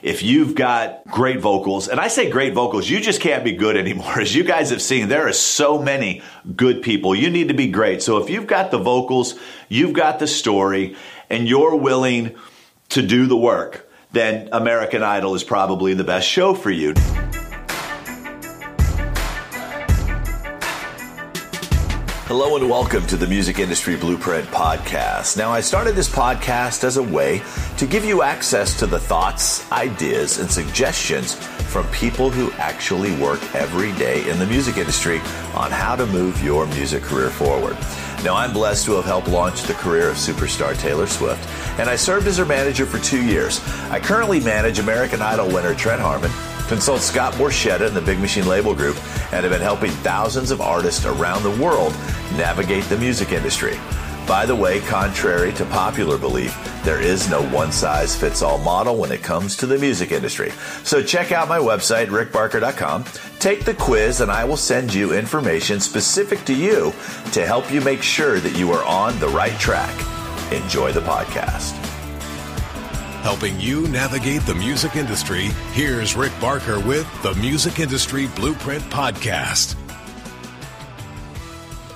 If you've got great vocals, and I say great vocals, you just can't be good anymore. As you guys have seen, there are so many good people. You need to be great. So if you've got the vocals, you've got the story, and you're willing to do the work, then American Idol is probably the best show for you. Hello and welcome to the Music Industry Blueprint Podcast. Now, I started this podcast as a way to give you access to the thoughts, ideas, and suggestions from people who actually work every day in the music industry on how to move your music career forward. Now, I'm blessed to have helped launch the career of superstar Taylor Swift, and I served as her manager for two years. I currently manage American Idol winner Trent Harmon consult Scott Borchetta and the Big Machine Label Group, and have been helping thousands of artists around the world navigate the music industry. By the way, contrary to popular belief, there is no one size fits all model when it comes to the music industry. So check out my website, rickbarker.com, take the quiz, and I will send you information specific to you to help you make sure that you are on the right track. Enjoy the podcast. Helping you navigate the music industry, here's Rick Barker with the Music Industry Blueprint Podcast.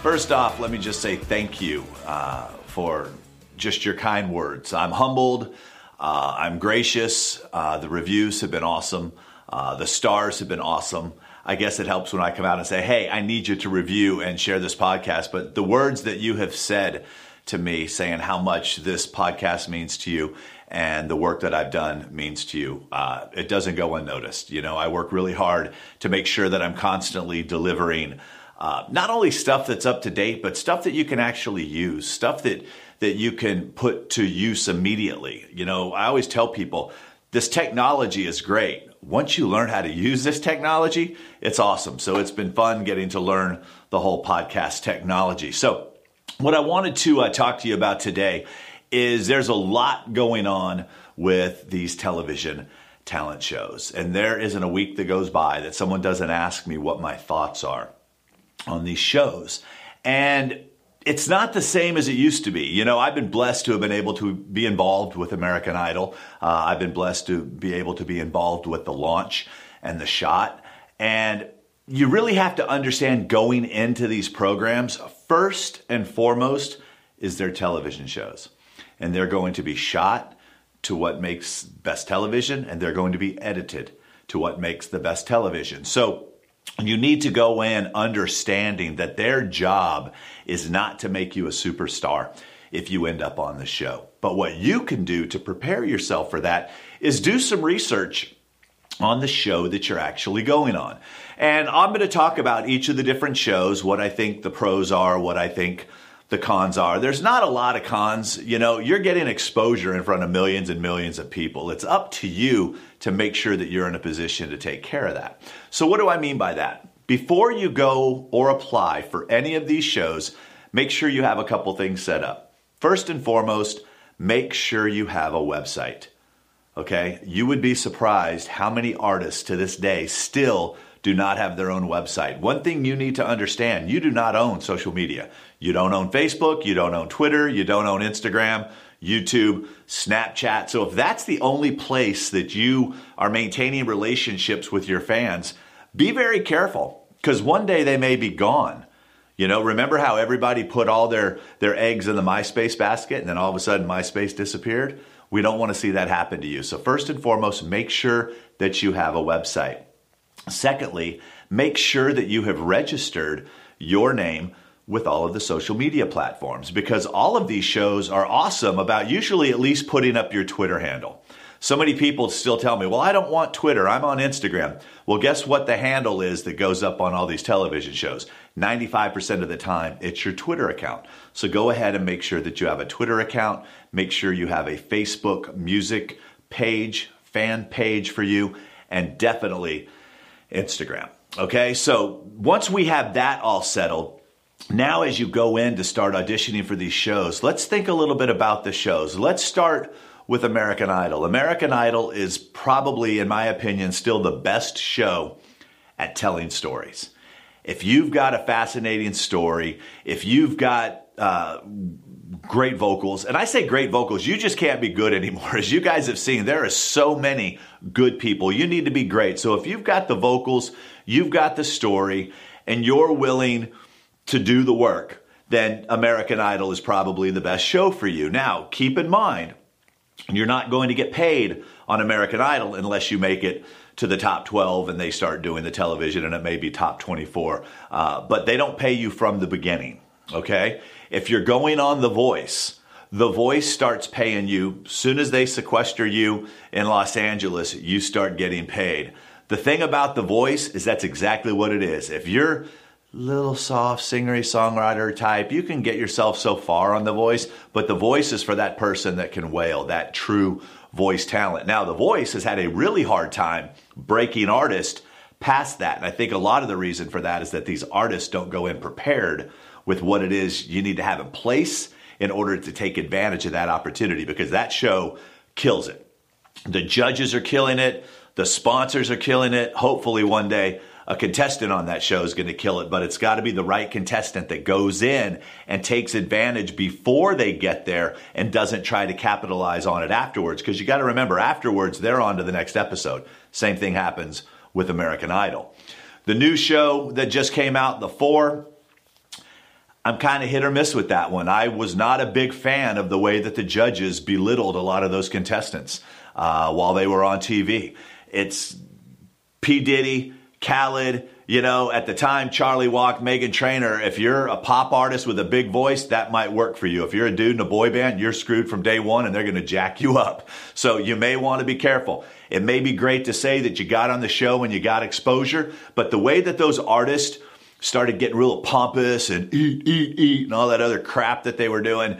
First off, let me just say thank you uh, for just your kind words. I'm humbled. Uh, I'm gracious. Uh, the reviews have been awesome. Uh, the stars have been awesome. I guess it helps when I come out and say, hey, I need you to review and share this podcast. But the words that you have said to me, saying how much this podcast means to you and the work that I've done means to you, uh, it doesn't go unnoticed. You know, I work really hard to make sure that I'm constantly delivering uh, not only stuff that's up to date, but stuff that you can actually use, stuff that that you can put to use immediately. You know, I always tell people this technology is great. Once you learn how to use this technology, it's awesome. So it's been fun getting to learn the whole podcast technology. So what I wanted to uh, talk to you about today is there's a lot going on with these television talent shows. And there isn't a week that goes by that someone doesn't ask me what my thoughts are on these shows. And it's not the same as it used to be. You know, I've been blessed to have been able to be involved with American Idol. Uh, I've been blessed to be able to be involved with the launch and the shot. And you really have to understand going into these programs, first and foremost, is their television shows. And they're going to be shot to what makes best television, and they're going to be edited to what makes the best television. So you need to go in understanding that their job is not to make you a superstar if you end up on the show. But what you can do to prepare yourself for that is do some research on the show that you're actually going on. And I'm going to talk about each of the different shows, what I think the pros are, what I think the cons are. There's not a lot of cons. You know, you're getting exposure in front of millions and millions of people. It's up to you to make sure that you're in a position to take care of that. So, what do I mean by that? Before you go or apply for any of these shows, make sure you have a couple things set up. First and foremost, make sure you have a website. Okay? You would be surprised how many artists to this day still do not have their own website. One thing you need to understand you do not own social media. You don't own Facebook, you don't own Twitter, you don't own Instagram, YouTube, Snapchat. So if that's the only place that you are maintaining relationships with your fans, be very careful because one day they may be gone. You know, remember how everybody put all their, their eggs in the MySpace basket and then all of a sudden MySpace disappeared? We don't want to see that happen to you. So, first and foremost, make sure that you have a website. Secondly, make sure that you have registered your name with all of the social media platforms because all of these shows are awesome about usually at least putting up your Twitter handle. So many people still tell me, well, I don't want Twitter, I'm on Instagram. Well, guess what the handle is that goes up on all these television shows? 95% of the time, it's your Twitter account. So go ahead and make sure that you have a Twitter account. Make sure you have a Facebook music page, fan page for you, and definitely Instagram. Okay, so once we have that all settled, now as you go in to start auditioning for these shows, let's think a little bit about the shows. Let's start with American Idol. American Idol is probably, in my opinion, still the best show at telling stories. If you've got a fascinating story, if you've got uh, great vocals. And I say great vocals, you just can't be good anymore. As you guys have seen, there are so many good people. You need to be great. So if you've got the vocals, you've got the story, and you're willing to do the work, then American Idol is probably the best show for you. Now, keep in mind, you're not going to get paid on American Idol unless you make it to the top 12 and they start doing the television and it may be top 24. Uh, but they don't pay you from the beginning, okay? If you're going on The Voice, The Voice starts paying you. Soon as they sequester you in Los Angeles, you start getting paid. The thing about The Voice is that's exactly what it is. If you're little soft singery songwriter type, you can get yourself so far on The Voice, but The Voice is for that person that can wail, that true voice talent. Now, The Voice has had a really hard time breaking artists past that. And I think a lot of the reason for that is that these artists don't go in prepared with what it is you need to have in place in order to take advantage of that opportunity because that show kills it. The judges are killing it, the sponsors are killing it. Hopefully, one day, a contestant on that show is going to kill it, but it's got to be the right contestant that goes in and takes advantage before they get there and doesn't try to capitalize on it afterwards. Because you got to remember, afterwards, they're on to the next episode. Same thing happens with American Idol. The new show that just came out, The Four, I'm kind of hit or miss with that one. I was not a big fan of the way that the judges belittled a lot of those contestants uh, while they were on TV. It's P. Diddy, Khaled, you know, at the time, Charlie Walk, Meghan Trainor. If you're a pop artist with a big voice, that might work for you. If you're a dude in a boy band, you're screwed from day one and they're going to jack you up. So you may want to be careful. It may be great to say that you got on the show and you got exposure, but the way that those artists started getting real pompous and eat, eat, eat, and all that other crap that they were doing.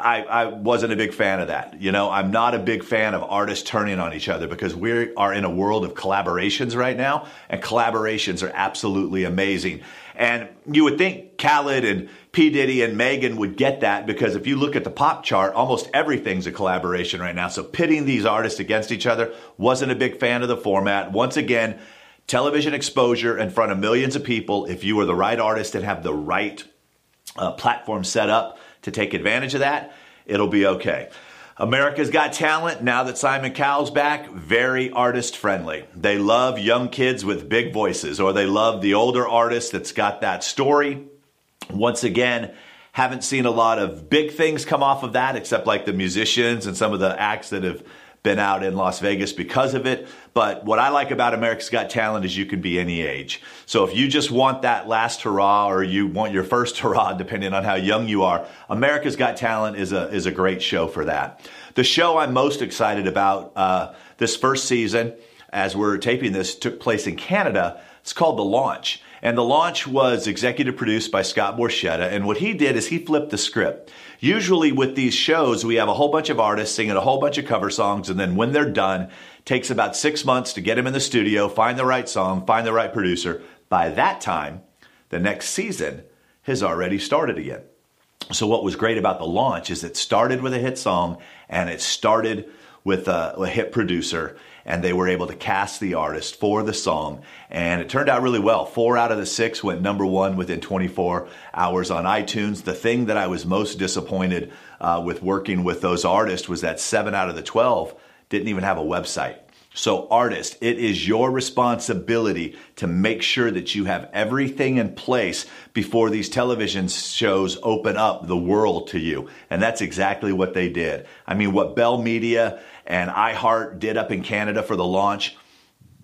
I, I, wasn't a big fan of that. You know, I'm not a big fan of artists turning on each other because we are in a world of collaborations right now, and collaborations are absolutely amazing. And you would think Khaled and P. Diddy and Meghan would get that because if you look at the pop chart, almost everything's a collaboration right now. So pitting these artists against each other wasn't a big fan of the format. Once again, television exposure in front of millions of people, if you are the right artist and have the right uh, platform set up to take advantage of that, it'll be okay. America's Got Talent, now that Simon Cowell's back, very artist friendly. They love young kids with big voices, or they love the older artist that's got that story. Once again, haven't seen a lot of big things come off of that, except like the musicians and some of the acts that have been out in Las Vegas because of it. But what I like about America's Got Talent is you can be any age. So if you just want that last hurrah or you want your first hurrah, depending on how young you are, America's Got Talent is a, is a great show for that. The show I'm most excited about uh, this first season, as we're taping this, took place in Canada. It's called The Launch. And The Launch was executive produced by Scott Borchetta. And what he did is he flipped the script. Usually with these shows, we have a whole bunch of artists singing a whole bunch of cover songs, and then when they're done, takes about six months to get them in the studio, find the right song, find the right producer. By that time, the next season has already started again. So what was great about the launch is it started with a hit song and it started with a, a hit producer and they were able to cast the artist for the song. And it turned out really well. Four out of the six went number one within 24 hours on iTunes. The thing that I was most disappointed uh, with working with those artists was that seven out of the 12 didn't even have a website. So, artist, it is your responsibility to make sure that you have everything in place before these television shows open up the world to you. And that's exactly what they did. I mean, what Bell Media and iHeart did up in Canada for the launch,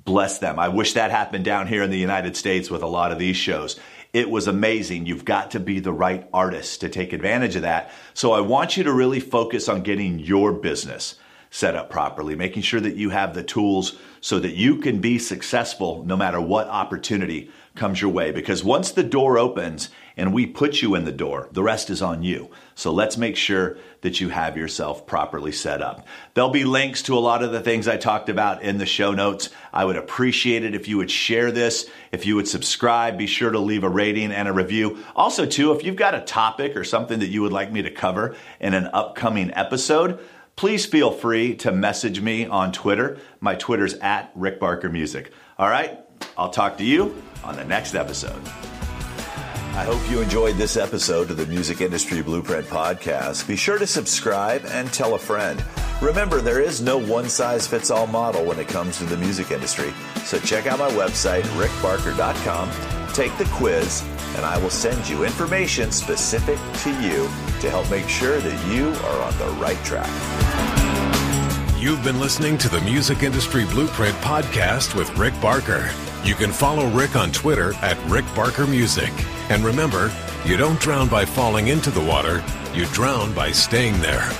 bless them. I wish that happened down here in the United States with a lot of these shows. It was amazing. You've got to be the right artist to take advantage of that. So, I want you to really focus on getting your business set up properly, making sure that you have the tools so that you can be successful no matter what opportunity comes your way. Because once the door opens and we put you in the door, the rest is on you. So let's make sure that you have yourself properly set up. There'll be links to a lot of the things I talked about in the show notes. I would appreciate it if you would share this, if you would subscribe, be sure to leave a rating and a review. Also, too, if you've got a topic or something that you would like me to cover in an upcoming episode, please feel free to message me on Twitter. My Twitter's at Rick Barker Music. All right, I'll talk to you on the next episode. I hope you enjoyed this episode of the Music Industry Blueprint Podcast. Be sure to subscribe and tell a friend. Remember, there is no one size fits all model when it comes to the music industry. So check out my website, rickbarker.com, take the quiz, and I will send you information specific to you to help make sure that you are on the right track. You've been listening to the Music Industry Blueprint Podcast with Rick Barker. You can follow Rick on Twitter at Rick Barker Music. And remember, you don't drown by falling into the water, you drown by staying there.